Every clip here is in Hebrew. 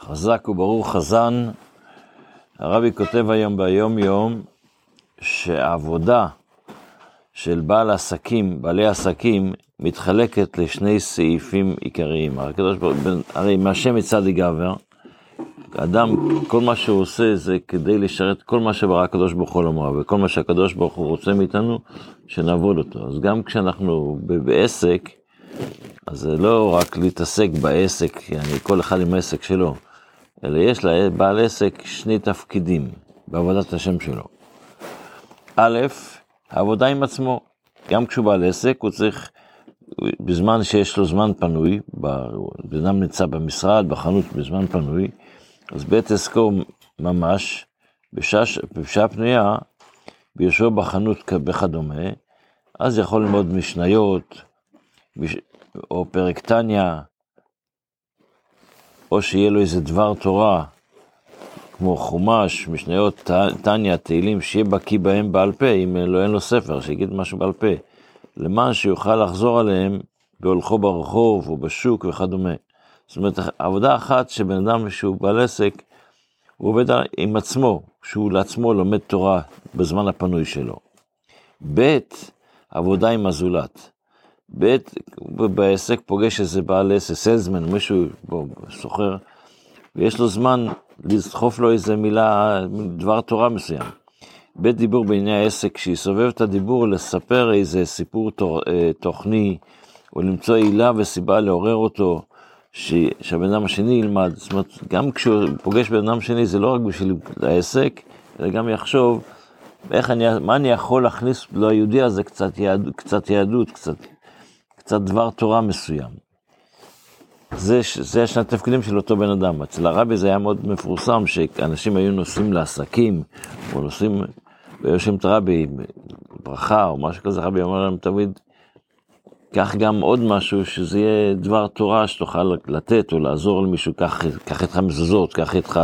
חזק וברוך חזן. הרבי כותב היום ביום יום שהעבודה של בעל עסקים, בעלי עסקים, מתחלקת לשני סעיפים עיקריים. הקדוש ברוך הוא, הרי מהשם מצד יגבר, אדם, כל מה שהוא עושה זה כדי לשרת כל מה שברא הקדוש ברוך הוא לומר, וכל מה שהקדוש ברוך הוא רוצה מאיתנו, שנעבוד אותו. אז גם כשאנחנו בעסק, אז זה לא רק להתעסק בעסק, yani כל אחד עם העסק שלו, אלא יש לבעל עסק שני תפקידים בעבודת השם שלו. א', העבודה עם עצמו, גם כשהוא בעל עסק, הוא צריך, בזמן שיש לו זמן פנוי, בן אדם נמצא במשרד, בחנות, בזמן פנוי, אז בית עסקו ממש, בשעה, בשעה פנויה, ביושבו בחנות וכדומה, אז יכול ללמוד משניות, או פרק טניה, או שיהיה לו איזה דבר תורה, כמו חומש, משניות, טניה, תהילים, שיהיה בקיא בהם בעל פה, אם לא, אין לו ספר, שיגיד משהו בעל פה, למען שיוכל לחזור עליהם בהולכו ברחוב או בשוק וכדומה. זאת אומרת, עבודה אחת שבן אדם שהוא בעל עסק, הוא עובד עם עצמו, שהוא לעצמו לומד תורה בזמן הפנוי שלו. ב', עבודה עם הזולת. ב', בעסק פוגש איזה בעל עסק, סלזמן, מישהו סוחר, ויש לו זמן לדחוף לו איזה מילה, דבר תורה מסוים. ב', דיבור בענייני העסק, שיסובב את הדיבור לספר איזה סיפור תוכני, או למצוא עילה וסיבה לעורר אותו, ש... שהבן אדם השני ילמד. זאת אומרת, גם כשהוא פוגש בן אדם שני, זה לא רק בשביל העסק, אלא גם יחשוב, איך אני, מה אני יכול להכניס ליהודי הזה קצת, יהד, קצת יהדות, קצת קצת דבר תורה מסוים. זה, זה שני התפקידים של אותו בן אדם. אצל הרבי זה היה מאוד מפורסם, שאנשים היו נוסעים לעסקים, או נוסעים, ויושבים את הרבי, ברכה או משהו כזה, הרבי אומר להם תמיד, קח גם עוד משהו, שזה יהיה דבר תורה שתוכל לתת או לעזור למישהו, קח, איתך מזוזות, קח איתך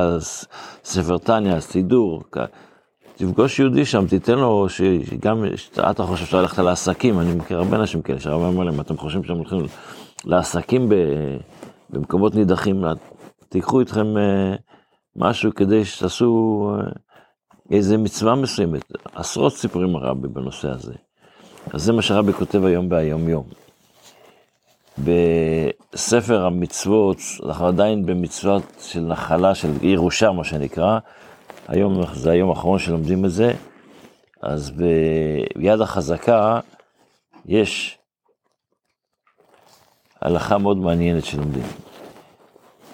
ספר טניה, סידור, תפגוש יהודי שם, תיתן לו, שגם אתה חושב שאתה הלכת לעסקים, אני מכיר הרבה אנשים כאלה, שהרבה אומר להם, אתם חושבים שאתם הולכים לעסקים במקומות נידחים, תיקחו איתכם אה, משהו כדי שתעשו אה, איזה מצווה מסוימת, עשרות סיפורים הרבי בנושא הזה. אז זה מה שהרבי כותב היום ביום יום. בספר המצוות, אנחנו עדיין במצוות של נחלה, של ירושה, מה שנקרא, היום זה היום האחרון שלומדים את זה, אז ביד החזקה יש הלכה מאוד מעניינת שלומדים.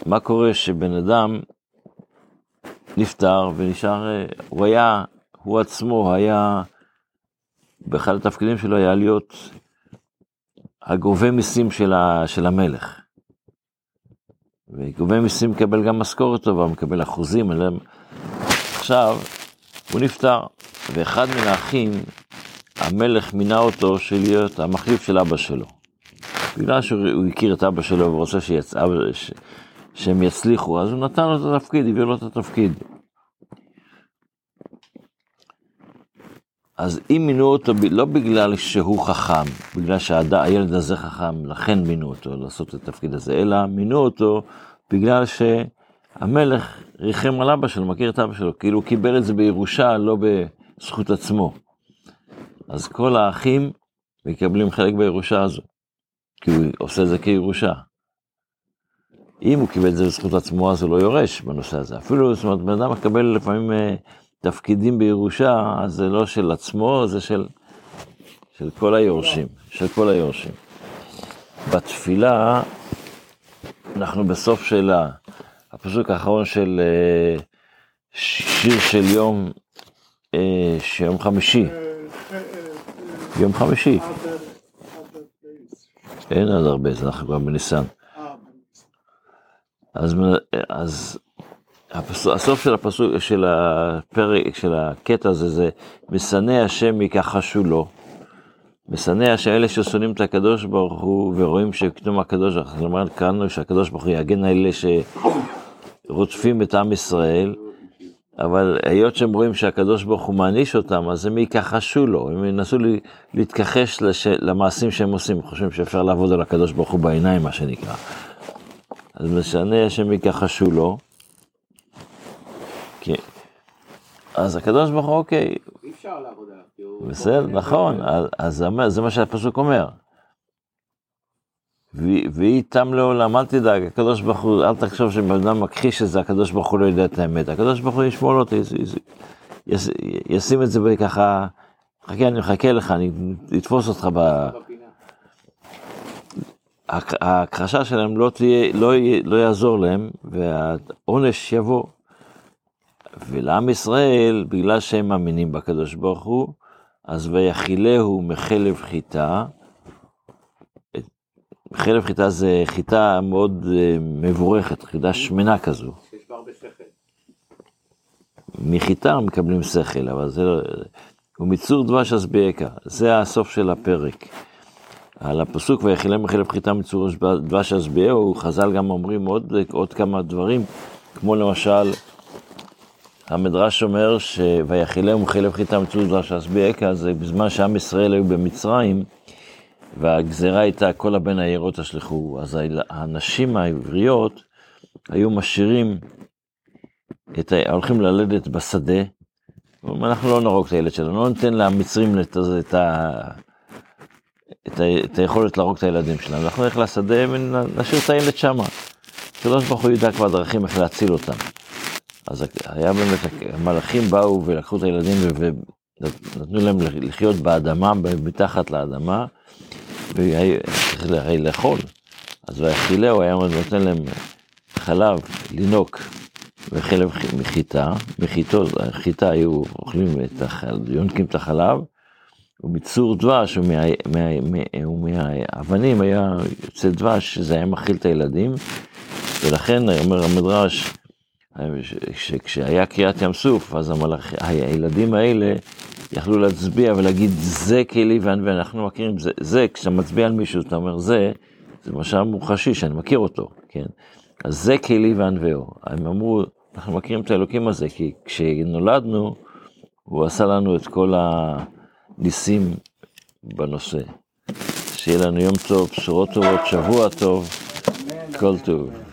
מה קורה שבן אדם נפטר ונשאר, הוא היה, הוא עצמו היה, באחד התפקידים שלו היה להיות הגובה מיסים של, של המלך. וגובה מיסים מקבל גם משכורת טובה, מקבל אחוזים, עכשיו, הוא נפטר, ואחד מן האחים, המלך מינה אותו של להיות המחליף של אבא שלו. בגלל שהוא הכיר את אבא שלו ורוצה שיצא, ש... שהם יצליחו, אז הוא נתן לו את התפקיד, הביא לו את התפקיד. אז אם מינו אותו לא בגלל שהוא חכם, בגלל שהילד הזה חכם, לכן מינו אותו לעשות את התפקיד הזה, אלא מינו אותו בגלל ש... המלך ריחם על אבא שלו, מכיר את אבא שלו, כאילו הוא קיבל את זה בירושה, לא בזכות עצמו. אז כל האחים מקבלים חלק בירושה הזו, כי הוא עושה את זה כירושה. אם הוא קיבל את זה בזכות עצמו, אז הוא לא יורש בנושא הזה. אפילו, זאת אומרת, בן אדם מקבל לפעמים uh, תפקידים בירושה, אז זה לא של עצמו, זה של, של כל היורשים, של כל היורשים. בתפילה, אנחנו בסוף שאלה, הפסוק האחרון של אה, שיר של יום, אה, יום חמישי. יום חמישי. אין עוד הרבה, זה אנחנו כבר בניסן. אז, אז הפסוק, הסוף של הפסוק, של הפרק, של הקטע הזה, זה משנא השם יכחשו לו. משנא השם, אלה ששונאים את הקדוש ברוך הוא ורואים שפתאום הקדוש ברוך הוא, זאת אומרת, קראנו שהקדוש ברוך הוא יגן על אלה רודפים את עם ישראל, אבל היות שהם רואים שהקדוש ברוך הוא מעניש אותם, אז הם יכחשו לו, הם ינסו להתכחש לש... למעשים שהם עושים, חושבים שאפשר לעבוד על הקדוש ברוך הוא בעיניים, מה שנקרא. אז משנה שהם יכחשו לו. אז הקדוש ברוך הוא, אוקיי, אי אפשר לעבוד עליו. בסדר, נכון, אז- זה מה שהפסוק אומר. והיא תם לעולם, אל תדאג, הקדוש ברוך הוא, אל תחשוב שבן אדם מכחיש את זה, הקדוש ברוך הוא לא יודע את האמת. הקדוש ברוך הוא ישמור יס- ישים את זה ככה, חכה, אני מחכה לך, אני אתפוס אותך ב... ההכחשה שלהם לא תהיה, לא, לא יעזור להם, והעונש יבוא. ולעם ישראל, בגלל שהם מאמינים בקדוש ברוך הוא, אז ויכילהו מחלב חיטה. חלב חיטה זה חיטה מאוד אה, מבורכת, חיטה שמנה כזו. שיש בה הרבה שכל. מחיטה מקבלים שכל, אבל זה לא... ומצור דבש אז ביעקה, זה הסוף של הפרק. על הפסוק ויחילם מחלב חיטה מצור דבש אז ביעהו, חז"ל גם אומרים עוד, עוד כמה דברים, כמו למשל, המדרש אומר שויחילם מחלב חיטה מצור דבש אז ביעקה, זה בזמן שעם ישראל היו במצרים, והגזרה הייתה כל הבן העיירות תשלחו, אז הנשים העבריות היו משאירים את ה... הולכים ללדת בשדה, אנחנו לא נהרוג את הילד שלנו, לא ניתן למצרים את, ה- את, ה... את, ה... את היכולת להרוג את הילדים שלנו, אנחנו נלך לשדה ונשאיר את הילד שמה. הקדוש ברוך הוא ידע כבר דרכים איך להציל אותם. אז היה באמת, המלאכים באו ולקחו את הילדים ונתנו להם לחיות באדמה, מתחת לאדמה, והיה לאכול. אז ויאכילהו היה נותן להם חלב לינוק וחלב מחיטה, מחיטות, חיטה היו אוכלים את החלב, יונקים את החלב, ומצור דבש ומה- מה- מה- ומהאבנים היה יוצא דבש, שזה היה מאכיל את הילדים, ולכן אומר המדרש, שכשהיה קריעת ים סוף, אז המלאכ... הילדים האלה יכלו להצביע ולהגיד זה כלי וענווה, אנחנו מכירים, זה, זה, כשאתה מצביע על מישהו, אתה אומר זה, זה משל מוחשי שאני מכיר אותו, כן? אז זה כלי וענווהו. הם אמרו, אנחנו מכירים את האלוקים הזה, כי כשנולדנו, הוא עשה לנו את כל הניסים בנושא. שיהיה לנו יום טוב, בשורות טובות, שבוע טוב, כל טוב.